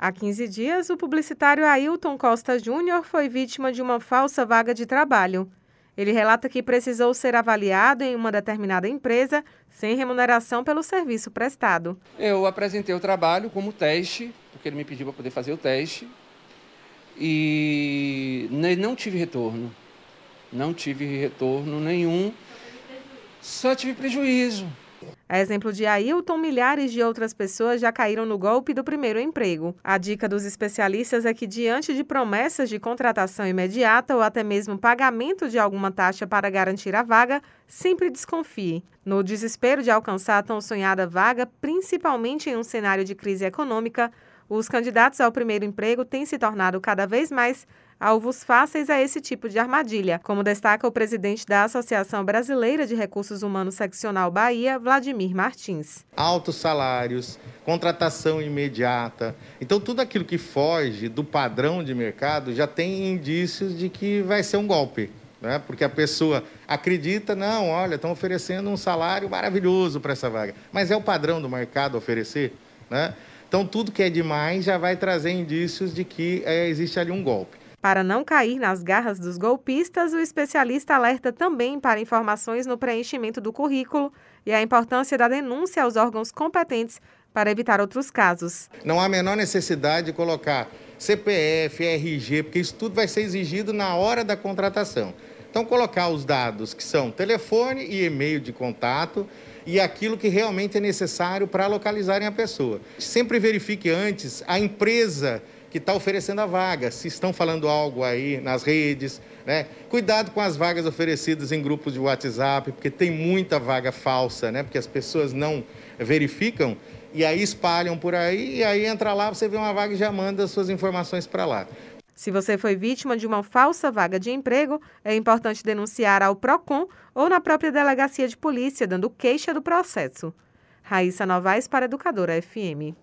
Há 15 dias, o publicitário Ailton Costa Júnior foi vítima de uma falsa vaga de trabalho. Ele relata que precisou ser avaliado em uma determinada empresa sem remuneração pelo serviço prestado. Eu apresentei o trabalho como teste, porque ele me pediu para poder fazer o teste, e não tive retorno. Não tive retorno nenhum, só tive prejuízo. A exemplo de Ailton, milhares de outras pessoas já caíram no golpe do primeiro emprego. A dica dos especialistas é que, diante de promessas de contratação imediata ou até mesmo pagamento de alguma taxa para garantir a vaga, sempre desconfie. No desespero de alcançar a tão sonhada vaga, principalmente em um cenário de crise econômica, os candidatos ao primeiro emprego têm se tornado cada vez mais alvos fáceis a esse tipo de armadilha, como destaca o presidente da Associação Brasileira de Recursos Humanos Seccional Bahia, Vladimir Martins. Altos salários, contratação imediata. Então, tudo aquilo que foge do padrão de mercado já tem indícios de que vai ser um golpe. Né? Porque a pessoa acredita, não, olha, estão oferecendo um salário maravilhoso para essa vaga. Mas é o padrão do mercado oferecer. Né? Então, tudo que é demais já vai trazer indícios de que é, existe ali um golpe. Para não cair nas garras dos golpistas, o especialista alerta também para informações no preenchimento do currículo e a importância da denúncia aos órgãos competentes para evitar outros casos. Não há a menor necessidade de colocar CPF, RG, porque isso tudo vai ser exigido na hora da contratação. Então, colocar os dados que são telefone e e-mail de contato e aquilo que realmente é necessário para localizarem a pessoa. Sempre verifique antes a empresa que está oferecendo a vaga, se estão falando algo aí nas redes, né? Cuidado com as vagas oferecidas em grupos de WhatsApp, porque tem muita vaga falsa, né? Porque as pessoas não verificam e aí espalham por aí e aí entra lá, você vê uma vaga e já manda suas informações para lá. Se você foi vítima de uma falsa vaga de emprego, é importante denunciar ao Procon ou na própria delegacia de polícia, dando queixa do processo. Raíssa Novaes para Educadora FM.